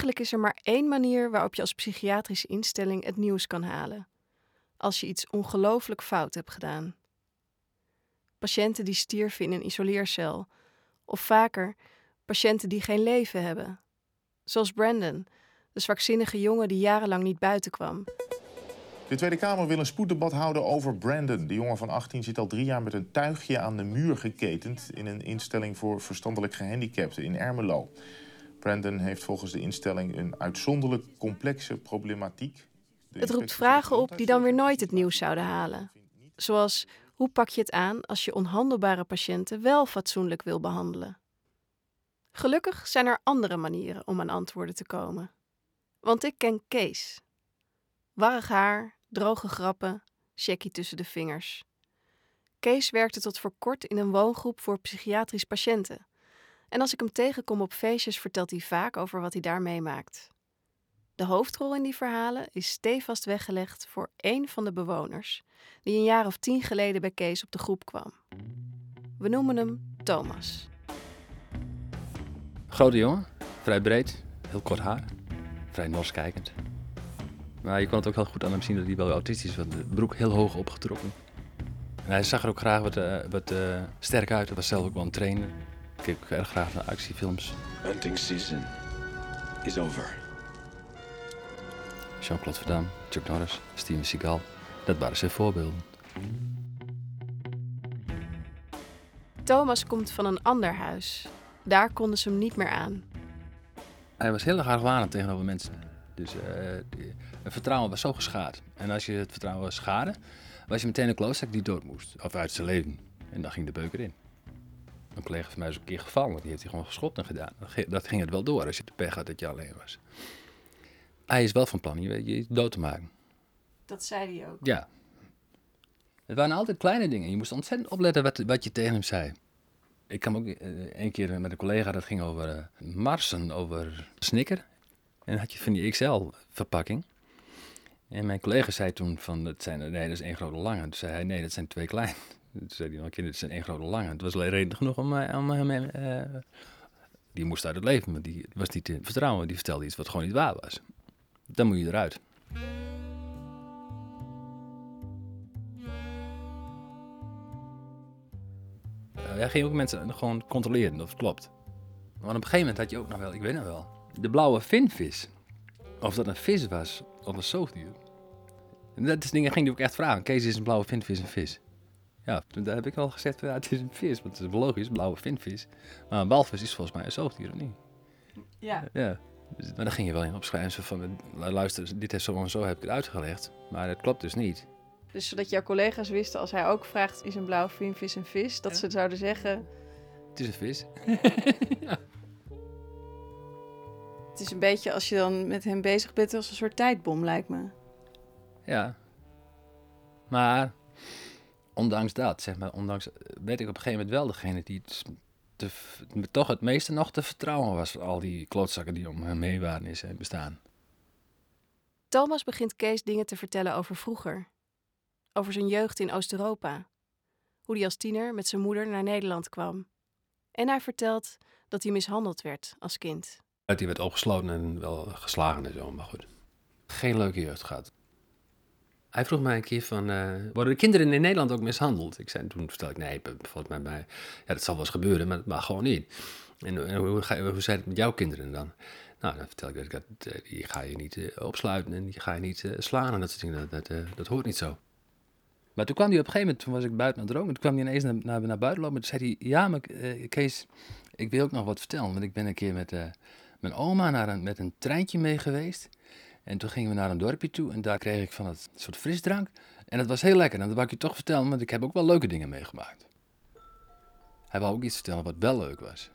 Eigenlijk is er maar één manier waarop je als psychiatrische instelling het nieuws kan halen. Als je iets ongelooflijk fout hebt gedaan. Patiënten die stierven in een isoleercel. Of vaker, patiënten die geen leven hebben. Zoals Brandon, de zwakzinnige jongen die jarenlang niet buiten kwam. De Tweede Kamer wil een spoeddebat houden over Brandon. De jongen van 18 zit al drie jaar met een tuigje aan de muur geketend... in een instelling voor verstandelijk gehandicapten in Ermelo. Brandon heeft volgens de instelling een uitzonderlijk complexe problematiek. Het roept vragen op die dan weer nooit het nieuws zouden halen. Zoals, hoe pak je het aan als je onhandelbare patiënten wel fatsoenlijk wil behandelen? Gelukkig zijn er andere manieren om aan antwoorden te komen. Want ik ken Kees. Warrig haar, droge grappen, checkie tussen de vingers. Kees werkte tot voor kort in een woongroep voor psychiatrisch patiënten. En als ik hem tegenkom op feestjes, vertelt hij vaak over wat hij daar meemaakt. De hoofdrol in die verhalen is stevast weggelegd voor één van de bewoners, die een jaar of tien geleden bij Kees op de groep kwam. We noemen hem Thomas. Grote jongen, vrij breed, heel kort haar, vrij nors kijkend. Maar je kon het ook heel goed aan hem zien dat hij wel autistisch was. De broek heel hoog opgetrokken. En hij zag er ook graag wat, uh, wat uh, sterk uit. Hij was zelf ook wel een trainer. Ik keek ook erg graag naar actiefilms. Hunting season is over. Jean-Claude Van Damme, Chuck Norris, Steven Seagal. Dat waren zijn voorbeelden. Thomas komt van een ander huis. Daar konden ze hem niet meer aan. Hij was heel erg argwanend tegenover mensen. Dus uh, het vertrouwen was zo geschaad. En als je het vertrouwen schade, was je meteen een klootzak die dood moest. Of uit zijn leven. En dan ging de beuker in. Een collega van mij is een keer gevallen. Die heeft hij gewoon geschopt en gedaan. Dat ging het wel door als je de pech had dat je alleen was. Hij is wel van plan je, je dood te maken. Dat zei hij ook. Ja. Het waren altijd kleine dingen. Je moest ontzettend opletten wat, wat je tegen hem zei. Ik kwam ook uh, een keer met een collega, dat ging over uh, Marsen, over Snicker. En dan had je van die XL-verpakking. En mijn collega zei toen van, dat zijn, nee, dat is één grote lange. Toen zei hij, nee, dat zijn twee klein. Toen zei hij, kind, dat zijn één grote lange. Het was alleen reden genoeg om, om hem... Uh, die moest uit het leven, maar die was niet vertrouwen. Die vertelde iets wat gewoon niet waar was. Dan moet je eruit. Hij ging ook mensen gewoon controleren of het klopt. Maar op een gegeven moment had je ook nog wel, ik weet nog wel, de blauwe vinvis. Of dat een vis was of een zoogdier. En dat is dingen ging die ook echt vragen. Kees is een blauwe vinvis een vis. Ja, daar heb ik al gezegd, ja, het is een vis, want het is logisch, blauwe vinvis. Maar een walvis is volgens mij een zoogdier, of niet? Ja. Ja. Dus, maar dan ging je wel in opschrijven van, luister, dit is zo en zo heb ik het uitgelegd. Maar het klopt dus niet. Dus zodat jouw collega's wisten, als hij ook vraagt, is een blauwe vinvis een vis? Dat ja. ze zouden zeggen... Het is een vis. ja. Het is een beetje als je dan met hem bezig bent als een soort tijdbom, lijkt me. Ja. Maar ondanks dat, zeg maar, ondanks, werd ik op een gegeven moment wel degene die het te, toch het meeste nog te vertrouwen was. Al die klootzakken die om hem heen waren is bestaan. Thomas begint Kees dingen te vertellen over vroeger. Over zijn jeugd in Oost-Europa. Hoe hij als tiener met zijn moeder naar Nederland kwam. En hij vertelt dat hij mishandeld werd als kind. Hij werd opgesloten en wel geslagen en zo, maar goed. Geen leuke jeugd gehad. Hij vroeg mij een keer van, uh, worden de kinderen in Nederland ook mishandeld? Ik zei, toen vertelde ik, nee, volgens mij, bij, ja, dat zal wel eens gebeuren, maar mag gewoon niet. En, en hoe, zei het met jouw kinderen dan? Nou, dan vertel ik dat, dat die ga je niet opsluiten en die ga je niet uh, slaan en dat dat, dat, hoort niet zo. Maar toen kwam hij op een gegeven moment, toen was ik buiten aan het roken, toen kwam hij ineens naar, naar, buiten lopen en toen zei hij, ja, maar Kees, ik wil ook nog wat vertellen, want ik ben een keer met mijn oma naar een, met een treintje mee geweest. En toen gingen we naar een dorpje toe en daar kreeg ik van het soort frisdrank. En dat was heel lekker. En dat wou ik je toch vertellen, want ik heb ook wel leuke dingen meegemaakt. Hij wou ook iets vertellen wat wel leuk was.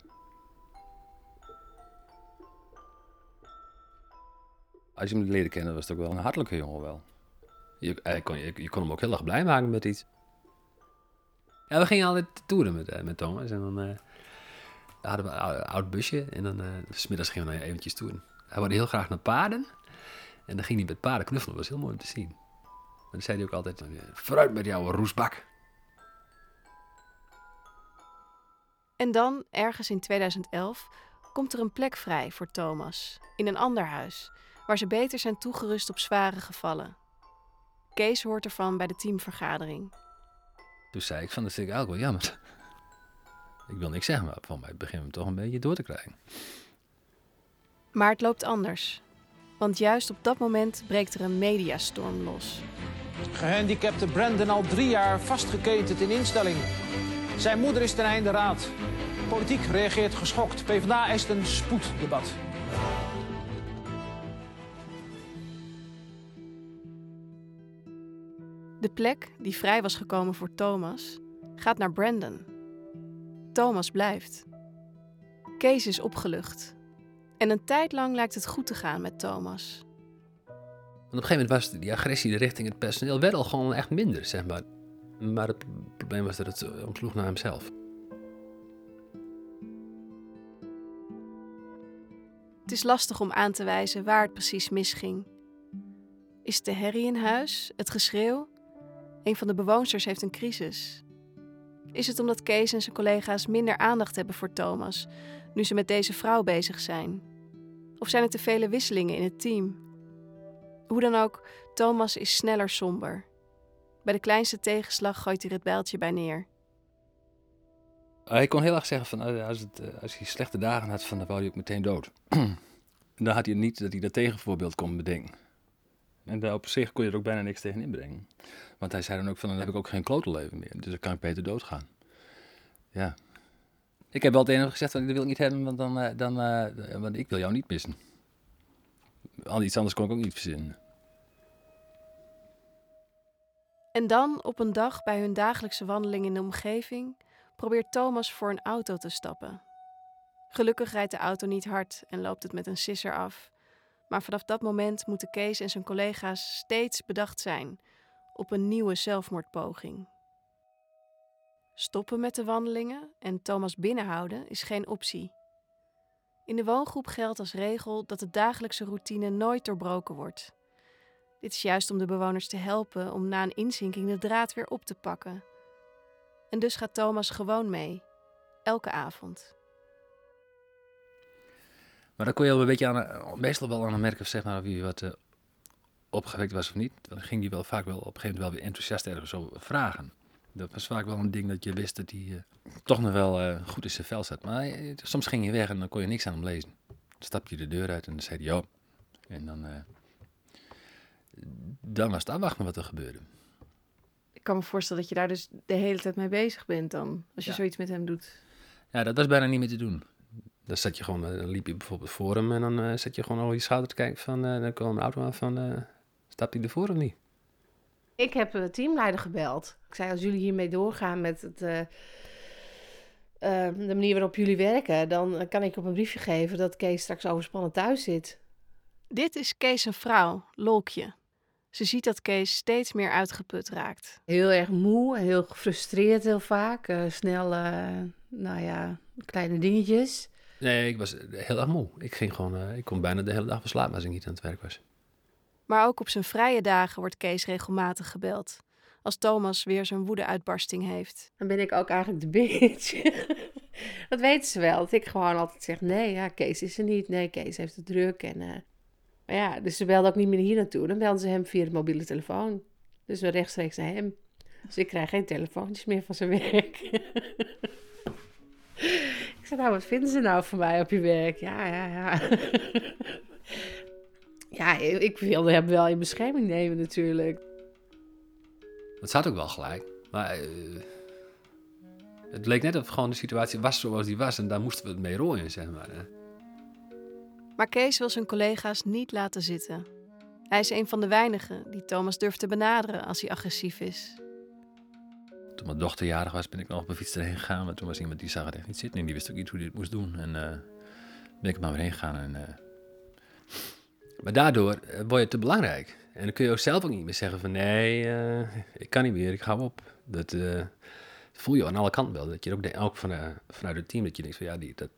Als je hem leerde kennen, was het ook wel een hartelijke jongen wel. Je, kon, je, kon hem ook heel erg blij maken met iets. Ja, we gingen altijd toeren met, uh, met Thomas. En dan uh, hadden we een oud busje. En dan uh, smiddags gingen we eventjes toeren. Hij wilde heel graag naar paarden. En dan ging hij met paarden knuffelen. Dat was heel mooi om te zien. En dan zei hij ook altijd, vooruit met jouw roesbak. En dan, ergens in 2011, komt er een plek vrij voor Thomas in een ander huis, waar ze beter zijn toegerust op zware gevallen. Kees hoort ervan bij de teamvergadering. Toen zei ik van, dat vind ik eigenlijk wel jammer. Ik wil niks zeggen, maar van mij beginnen we toch een beetje door te krijgen. Maar het loopt anders. Want juist op dat moment breekt er een mediastorm los. Gehandicapte Brandon al drie jaar vastgeketend in instelling. Zijn moeder is ten einde raad. Politiek reageert geschokt. PvdA eist een spoeddebat. De plek die vrij was gekomen voor Thomas gaat naar Brandon. Thomas blijft. Kees is opgelucht. En een tijd lang lijkt het goed te gaan met Thomas. Want op een gegeven moment was die agressie richting het personeel wel al gewoon echt minder, zeg maar. Maar het probleem was dat het omsloeg naar hemzelf. Het is lastig om aan te wijzen waar het precies misging. Is het de herrie in huis? Het geschreeuw? Een van de bewoonsters heeft een crisis. Is het omdat Kees en zijn collega's minder aandacht hebben voor Thomas nu ze met deze vrouw bezig zijn? Of zijn het te vele wisselingen in het team? Hoe dan ook, Thomas is sneller somber. Bij de kleinste tegenslag gooit hij het bijltje bij neer. Hij kon heel erg zeggen van eh, als, het, eh, als hij slechte dagen had, van, dan wou hij ook meteen dood. dan had hij niet dat hij dat tegenvoorbeeld kon bedenken. En daar op zich kon je er ook bijna niks tegen inbrengen. Want hij zei dan ook van, dan heb ik ook geen klotenleven meer. Dus dan kan ik beter doodgaan. Ja. Ik heb wel tegen hem gezegd, van, dat wil ik niet hebben, want, dan, eh, dan, uh, want ik wil jou niet missen. Al iets anders kon ik ook niet verzinnen. En dan, op een dag bij hun dagelijkse wandeling in de omgeving, probeert Thomas voor een auto te stappen. Gelukkig rijdt de auto niet hard en loopt het met een sisser af. Maar vanaf dat moment moeten Kees en zijn collega's steeds bedacht zijn op een nieuwe zelfmoordpoging. Stoppen met de wandelingen en Thomas binnenhouden is geen optie. In de woongroep geldt als regel dat de dagelijkse routine nooit doorbroken wordt. Dit is juist om de bewoners te helpen om na een inzinking de draad weer op te pakken. En dus gaat Thomas gewoon mee, elke avond. Maar dan kon je al een beetje aan, meestal wel aan merken zeg maar, of hij wat uh, opgewekt was of niet. Dan ging hij wel vaak wel op een gegeven moment wel weer enthousiast ergens over vragen. Dat was vaak wel een ding dat je wist dat hij uh, toch nog wel uh, goed in zijn vel zat. Maar soms ging je weg en dan kon je niks aan hem lezen. Dan stap je de deur uit en dan zei hij, ja. En dan, dan was het afwachten wat er gebeurde. Ik kan me voorstellen dat je daar dus de hele tijd mee bezig bent dan, als je Ja. zoiets met hem doet. Ja, dat was bijna niet meer te doen. Dan, zat je gewoon, eh, dan liep je bijvoorbeeld voor hem en dan eh, zat je gewoon over je schouder te kijken van, eh, dan kwam een auto aan van, eh stapt hij ervoor of niet? Ik heb de teamleider gebeld. Ik zei, als jullie hiermee doorgaan met het, eh, eh, de manier waarop jullie werken, dan kan ik op een briefje geven dat Kees straks overspannen thuis zit. Dit is Kees zijn vrouw, Lolkje. Ze ziet dat Kees steeds meer uitgeput raakt. Heel erg moe, heel gefrustreerd heel vaak. eh, snel, eh, nou ja, kleine dingetjes. Nee, ik was heel erg moe. Ik ging gewoon, eh, ik kon bijna de hele dag verslapen als ik niet aan het werk was. Maar ook op zijn vrije dagen wordt Kees regelmatig gebeld. Als Thomas weer zijn woede-uitbarsting heeft. Dan ben ik ook eigenlijk de bitch. dat weten ze wel. Dat ik gewoon altijd zeg, nee, ja, Kees is er niet. Nee, Kees heeft het druk. En, eh, maar ja, dus ze belden ook niet meer hier naartoe. Dan belden ze hem via de mobiele telefoon. Dus we rechtstreeks naar hem. Dus ik krijg geen telefoontjes meer van zijn werk. ik zei, nou, wat vinden ze nou van mij op je werk? Ja, ja, ja. ja, ik wilde hem wel in bescherming nemen natuurlijk. Dat zat ook wel gelijk. Maar eh, het leek net of gewoon de situatie was zoals die was en daar moesten we het mee rooien, zeg maar. hè. Maar Kees wil zijn collega's niet laten zitten. Hij is een van de weinigen die Thomas durft te benaderen als hij agressief is. Toen mijn dochter jarig was, ben ik nog op een fiets erheen gegaan. Maar toen was iemand die zag het echt niet zitten en die wist ook niet hoe hij het moest doen. En eh ben ik er maar weer heen gegaan. En, eh, Maar daardoor eh, word je te belangrijk. En dan kun je ook zelf ook niet meer zeggen van nee, eh, ik kan niet meer, ik hou op. Dat eh, voel je aan alle kanten wel. Dat je ook, de- ook van, vanuit het team, dat je denkt van ja, die, dat,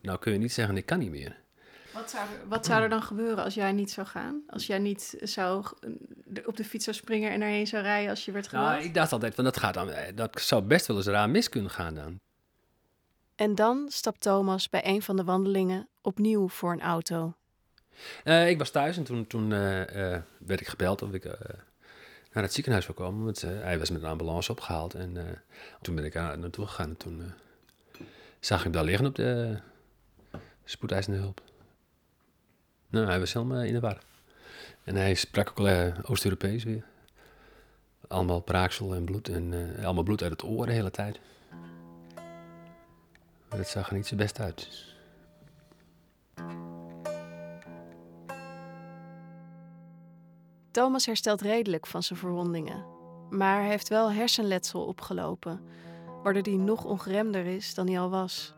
nou kun je niet zeggen ik kan niet meer. Wat zou, er, wat zou er dan gebeuren als jij niet zou gaan? Als jij niet zou op de fiets zou springen en erheen zou rijden als je werd gebeld? Nou, ik dacht altijd van dat gaat dan, dat zou best wel eens raar mis kunnen gaan dan. En dan stapt Thomas bij een van de wandelingen opnieuw voor een auto. Eh, ik was thuis en toen, toen eh, eh, werd ik gebeld of ik naar het ziekenhuis zou komen. Want hij was met een ambulance opgehaald. En toen ben ik daar naartoe gegaan. En toen zag ik daar liggen op de spoedeisende hulp. Nou, hij was helemaal in de war. En hij sprak ook Oost-Europees weer. Allemaal praaksel en bloed. En allemaal bloed uit het oor de hele tijd. Maar het zag er niet zo best uit. Thomas herstelt redelijk van zijn verwondingen, maar heeft wel hersenletsel opgelopen, waardoor hij nog ongeremder is dan hij al was.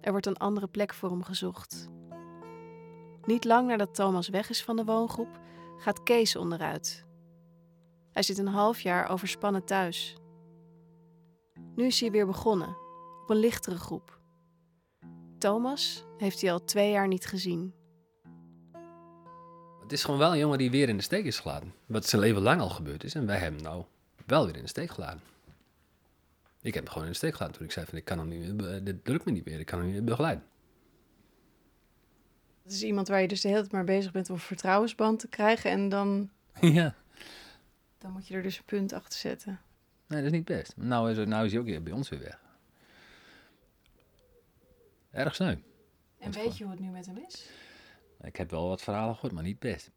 Er wordt een andere plek voor hem gezocht. Niet lang nadat Thomas weg is van de woongroep, gaat Kees onderuit. Hij zit een half jaar overspannen thuis. Nu is hij weer begonnen, op een lichtere groep. Thomas heeft hij al twee jaar niet gezien. Het is gewoon wel een jongen die weer in de steek is gelaten. Wat zijn leven lang al gebeurd is. En wij hebben hem nou wel weer in de steek gelaten. Ik heb hem gewoon in de steek gelaten toen ik zei van ik kan hem niet meer, dit lukt me niet meer, ik kan hem niet meer begeleiden. Het is iemand waar je dus de hele tijd maar bezig bent om een vertrouwensband te krijgen en dan... Ja. Dan moet je er dus een punt achter zetten. Nee, dat is niet best. Nou is, nou is hij ook bij ons weer weg. Erg sneu. En weet je hoe het nu met hem is? Ik heb wel wat verhalen gehoord, maar niet best.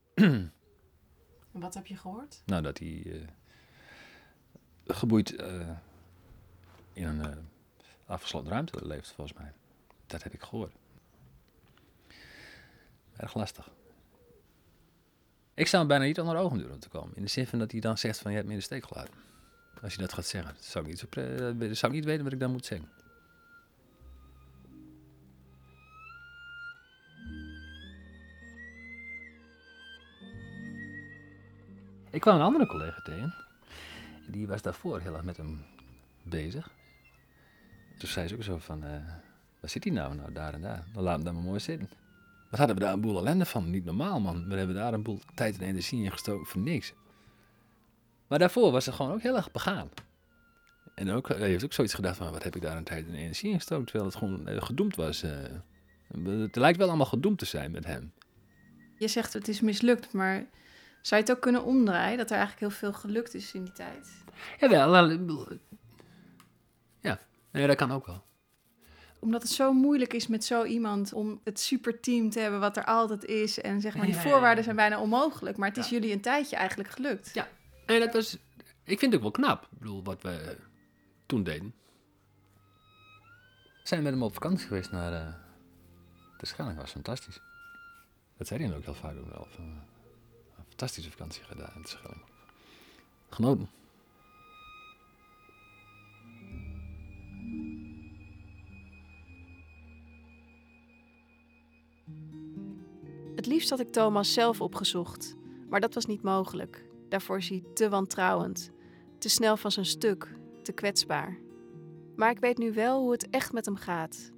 wat heb je gehoord? Nou, dat hij uh, geboeid uh, in een uh, afgesloten ruimte leeft, volgens mij. Dat heb ik gehoord. Erg lastig. Ik zou hem bijna niet onder ogen durven te komen. In de zin van dat hij dan zegt van je hebt me in de steek gelaten. Als je dat gaat zeggen. zou ik niet, zo zou ik niet weten wat ik dan moet zeggen. Ik kwam een andere collega tegen. Die was daarvoor heel erg met hem bezig. Toen zei ze ook zo van, uh, waar zit hij nou? Nou, daar en daar. Dan laat hem daar maar mooi zitten. Wat hadden we daar een boel ellende van? Niet normaal, man. We hebben daar een boel tijd en energie in gestoken voor niks. Maar daarvoor was ze gewoon ook heel erg begaan. En ook, hij heeft ook zoiets gedacht van, wat heb ik daar een tijd en energie in gestoken? Terwijl het gewoon eh, gedoemd was. Het lijkt wel allemaal gedoemd te zijn met hem. Je zegt het is mislukt, maar zou je het ook kunnen omdraaien? Dat er eigenlijk heel veel gelukt is in die tijd? Jawel. Ja, nee, dat kan ook wel. Omdat het zo moeilijk is met zo iemand om het superteam te hebben wat er altijd is. En zeg maar, die voorwaarden zijn bijna onmogelijk. Maar het is jullie een tijdje eigenlijk gelukt. Ja, en dat was, ik vind het ook wel knap. Ik bedoel, wat we toen deden. We zijn met hem op vakantie geweest naar uh, de Schelling. was fantastisch. Dat zei hij ook heel vaak ook wel. Van, fantastische vakantie gedaan in. Genoten. Het liefst had ik Thomas zelf opgezocht, maar dat was niet mogelijk. Daarvoor is hij te wantrouwend, te snel van zijn stuk, te kwetsbaar. Maar ik weet nu wel hoe het echt met hem gaat.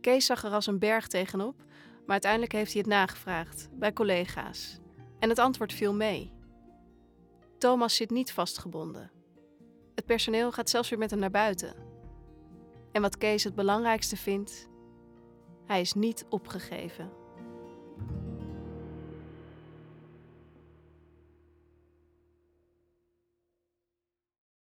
Kees zag er als een berg tegenop, maar uiteindelijk heeft hij het nagevraagd bij collega's. En het antwoord viel mee. Thomas zit niet vastgebonden. Het personeel gaat zelfs weer met hem naar buiten. En wat Kees het belangrijkste vindt, hij is niet opgegeven.